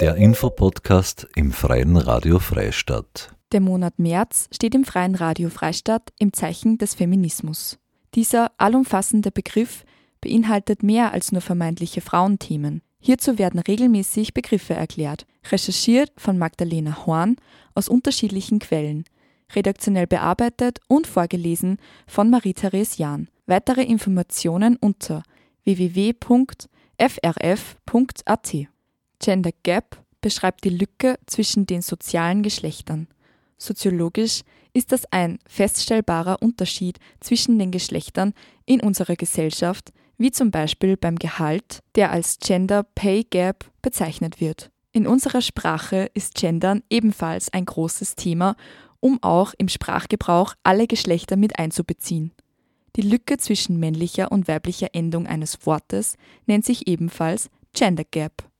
Der Infopodcast im Freien Radio Freistadt. Der Monat März steht im Freien Radio Freistadt im Zeichen des Feminismus. Dieser allumfassende Begriff beinhaltet mehr als nur vermeintliche Frauenthemen. Hierzu werden regelmäßig Begriffe erklärt, recherchiert von Magdalena Horn aus unterschiedlichen Quellen, redaktionell bearbeitet und vorgelesen von Marie-Therese Jahn. Weitere Informationen unter www.frf.at. Gender Gap beschreibt die Lücke zwischen den sozialen Geschlechtern. Soziologisch ist das ein feststellbarer Unterschied zwischen den Geschlechtern in unserer Gesellschaft, wie zum Beispiel beim Gehalt, der als Gender Pay Gap bezeichnet wird. In unserer Sprache ist Gendern ebenfalls ein großes Thema, um auch im Sprachgebrauch alle Geschlechter mit einzubeziehen. Die Lücke zwischen männlicher und weiblicher Endung eines Wortes nennt sich ebenfalls Gender Gap.